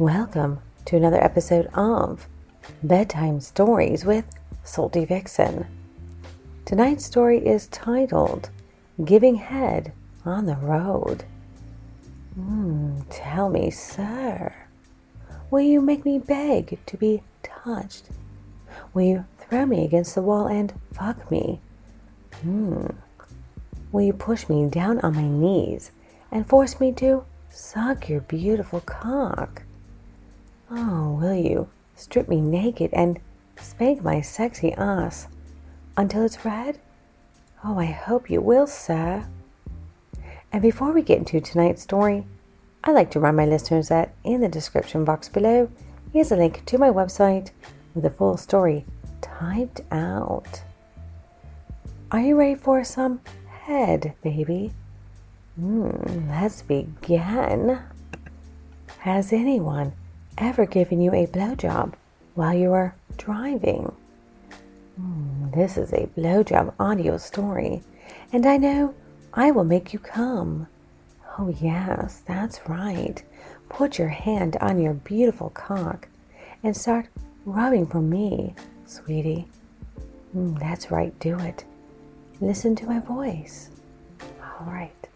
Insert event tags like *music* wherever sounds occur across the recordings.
Welcome to another episode of Bedtime Stories with Salty Vixen. Tonight's story is titled Giving Head on the Road. Mm, tell me, sir, will you make me beg to be touched? Will you throw me against the wall and fuck me? Hmm. Will you push me down on my knees and force me to suck your beautiful cock? Oh, will you strip me naked and spank my sexy ass until it's red? Oh, I hope you will, sir. And before we get into tonight's story, I'd like to remind my listeners that in the description box below is a link to my website with the full story typed out. Are you ready for some head, baby? Hmm, let's begin. Has anyone ever given you a blowjob while you were driving? Mm, this is a blowjob audio story, and I know I will make you come. Oh, yes, that's right. Put your hand on your beautiful cock and start rubbing for me, sweetie. Mm, that's right, do it. Listen to my voice. All right.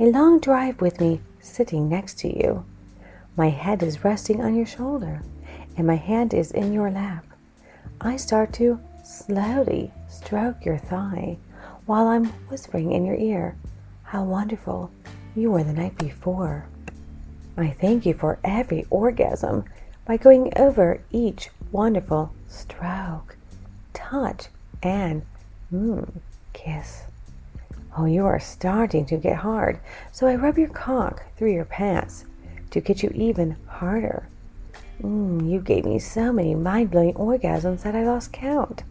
A long drive with me sitting next to you. My head is resting on your shoulder, and my hand is in your lap. I start to slowly stroke your thigh while I'm whispering in your ear how wonderful you were the night before. I thank you for every orgasm by going over each wonderful stroke, touch, and mmm, kiss. Oh, you are starting to get hard, so I rub your cock through your pants to get you even harder. Mm, you gave me so many mind blowing orgasms that I lost count.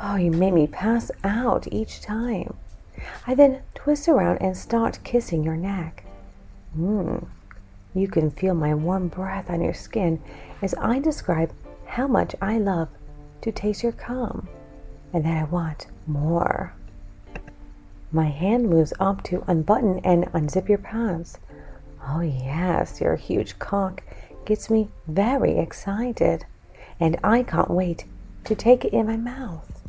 Oh, you made me pass out each time. I then twist around and start kissing your neck. Mmm. You can feel my warm breath on your skin as I describe how much I love to taste your cum and that I want more. My hand moves up to unbutton and unzip your pants. Oh, yes, your huge cock gets me very excited, and I can't wait to take it in my mouth.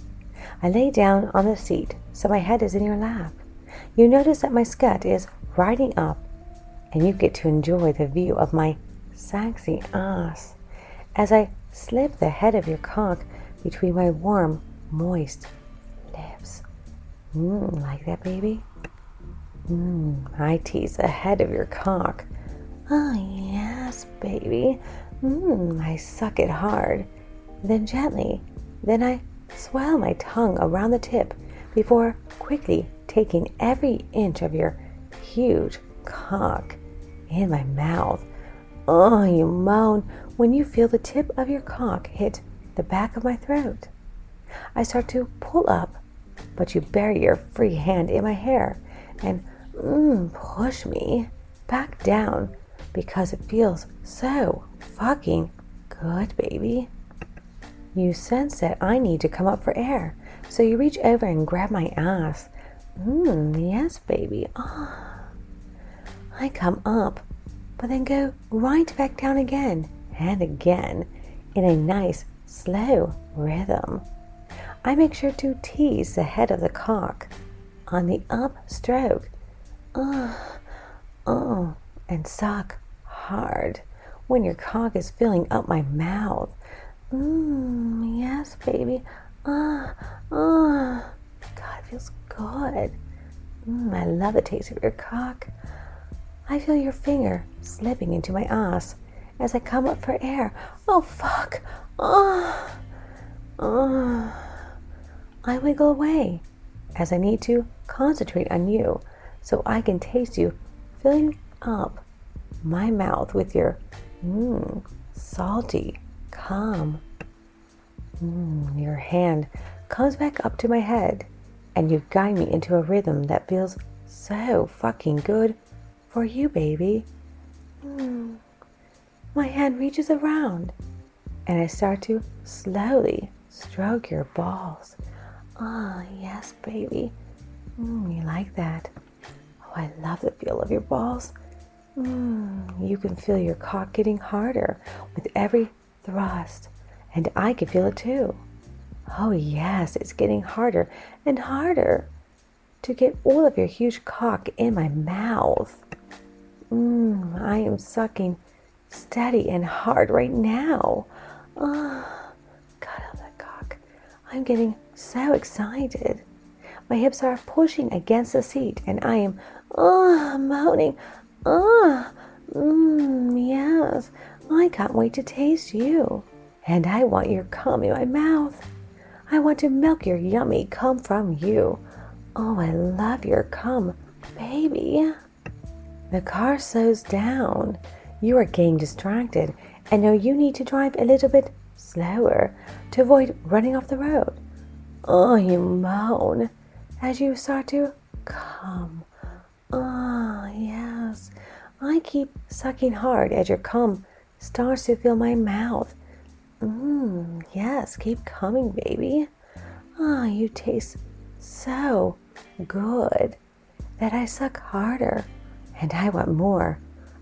I lay down on the seat so my head is in your lap. You notice that my skirt is riding up, and you get to enjoy the view of my sexy ass as I slip the head of your cock between my warm, moist lips. Mmm, like that, baby? Mm, I tease the head of your cock. Oh, yes, baby. Mmm, I suck it hard. Then gently. Then I swell my tongue around the tip before quickly taking every inch of your huge cock in my mouth. Oh, you moan when you feel the tip of your cock hit the back of my throat. I start to pull up, but you bury your free hand in my hair and mm, push me back down because it feels so fucking good, baby. You sense that I need to come up for air, so you reach over and grab my ass. Mmm, yes, baby. Ah. I come up, but then go right back down again and again in a nice, slow rhythm. I make sure to tease the head of the cock on the upstroke. Oh, oh, and suck hard when your cock is filling up my mouth. Mmm, yes, baby. Ah, ah. God, it feels good. Mmm, I love the taste of your cock. I feel your finger slipping into my ass as I come up for air. Oh, fuck. Ah, ah. I wiggle away as I need to concentrate on you so I can taste you filling up my mouth with your mmm, salty, calm. Mm, your hand comes back up to my head and you guide me into a rhythm that feels so fucking good for you, baby. Mm. My hand reaches around and I start to slowly stroke your balls. Ah, oh, yes, baby. Mm, you like that? I love the feel of your balls Mm, you can feel your cock getting harder with every thrust, and I can feel it too. Oh, yes, it's getting harder and harder to get all of your huge cock in my mouth. Mmm, I am sucking steady and hard right now. Oh, God, I that cock. I'm getting so excited. My hips are pushing against the seat, and I am, oh, moaning. Oh, mmm, yes. I can't wait to taste you. And I want your cum in my mouth. I want to milk your yummy cum from you. Oh, I love your cum, baby. The car slows down. You are getting distracted and know you need to drive a little bit slower to avoid running off the road. Oh, you moan as you start to come. Ah, yes. I keep sucking hard as your cum starts to fill my mouth. Mmm, yes, keep coming, baby. Ah, you taste so good that I suck harder and I want more.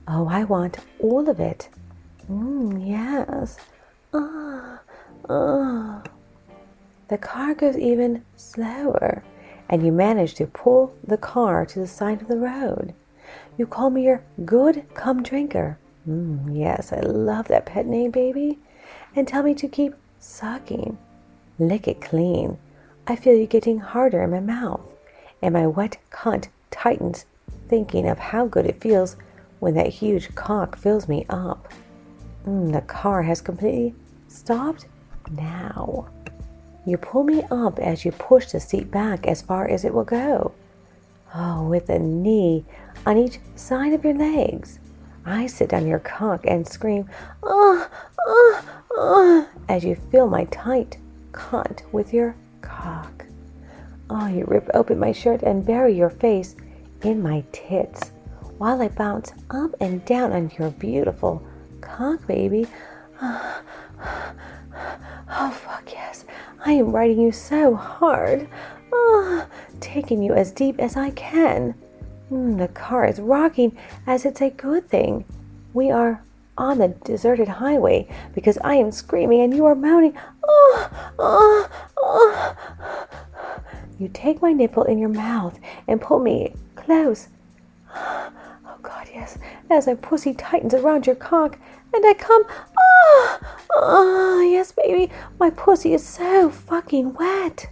Oh, I want all of it. Mmm, yes. Ah, ah. The car goes even slower, and you manage to pull the car to the side of the road. You call me your good cum drinker. Mm, yes, I love that pet name, baby. And tell me to keep sucking. Lick it clean. I feel you getting harder in my mouth, and my wet cunt tightens thinking of how good it feels when that huge cock fills me up. Mm, the car has completely stopped now. You pull me up as you push the seat back as far as it will go. Oh, with a knee on each side of your legs. I sit on your cock and scream, ah, ah, ah, as you feel my tight cunt with your cock. Oh, you rip open my shirt and bury your face in my tits while I bounce up and down on your beautiful cock, baby. *sighs* Oh, fuck yes. I am riding you so hard. Oh, taking you as deep as I can. Mm, the car is rocking as it's a good thing. We are on the deserted highway because I am screaming and you are moaning. Oh, oh, oh. You take my nipple in your mouth and pull me close. *gasps* Oh God, yes. As my pussy tightens around your cock, and I come. Oh, yes, baby. My pussy is so fucking wet.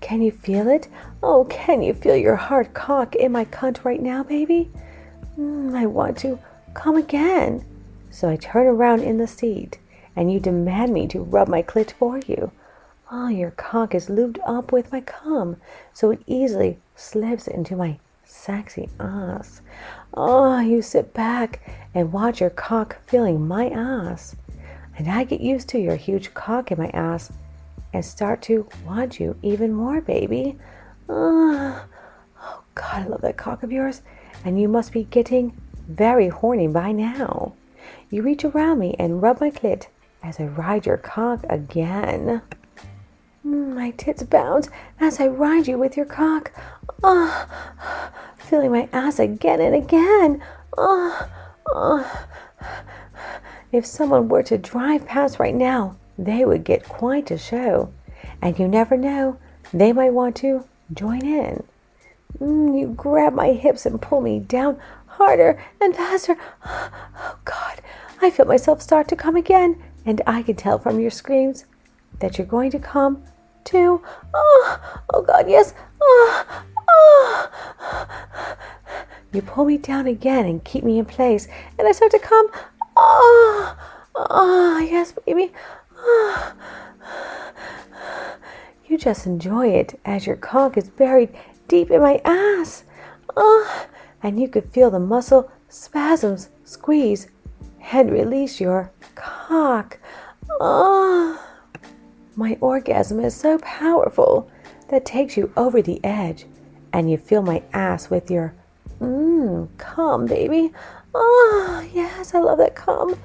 Can you feel it? Oh, can you feel your hard cock in my cunt right now, baby? Mm, I want to come again. So I turn around in the seat, and you demand me to rub my clit for you. Oh, your cock is lubed up with my cum, so it easily slips into my sexy ass. Oh, you sit back and watch your cock filling my ass. And I get used to your huge cock in my ass and start to want you even more, baby. Oh, God, I love that cock of yours. And you must be getting very horny by now. You reach around me and rub my clit as I ride your cock again. My tits bounce as I ride you with your cock. Oh, feeling my ass again and again. Oh, oh. If someone were to drive past right now, they would get quite a show. And you never know, they might want to join in. Mm, you grab my hips and pull me down harder and faster. Oh, God, I feel myself start to come again, and I can tell from your screams that you're going to come too. Oh, oh God, yes. Oh, oh. You pull me down again and keep me in place, and I start to come. Oh, yes, baby. Oh. You just enjoy it as your cock is buried deep in my ass. Oh, and you could feel the muscle spasms squeeze and release your cock. Oh. My orgasm is so powerful that takes you over the edge, and you feel my ass with your mmm, come, baby. Oh, yes, I love that come.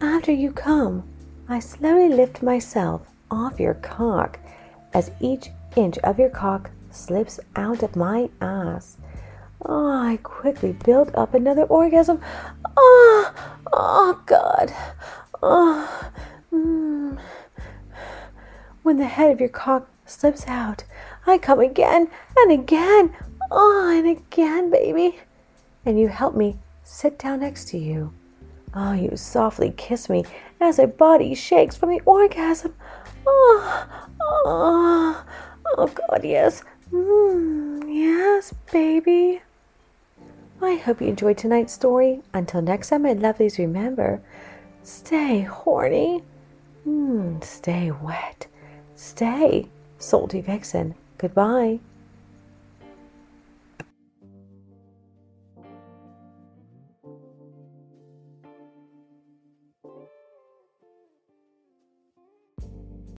After you come, I slowly lift myself off your cock as each inch of your cock slips out of my ass. Oh, I quickly build up another orgasm. Oh, oh God. Oh, mm. When the head of your cock slips out, I come again and again. Oh, and again, baby. And you help me sit down next to you. Oh, you softly kiss me as my body shakes from the orgasm. Oh, oh, oh God, yes. Mm, yes, baby. I hope you enjoyed tonight's story. Until next time, my lovelies, remember stay horny, mm, stay wet, stay salty vixen. Goodbye.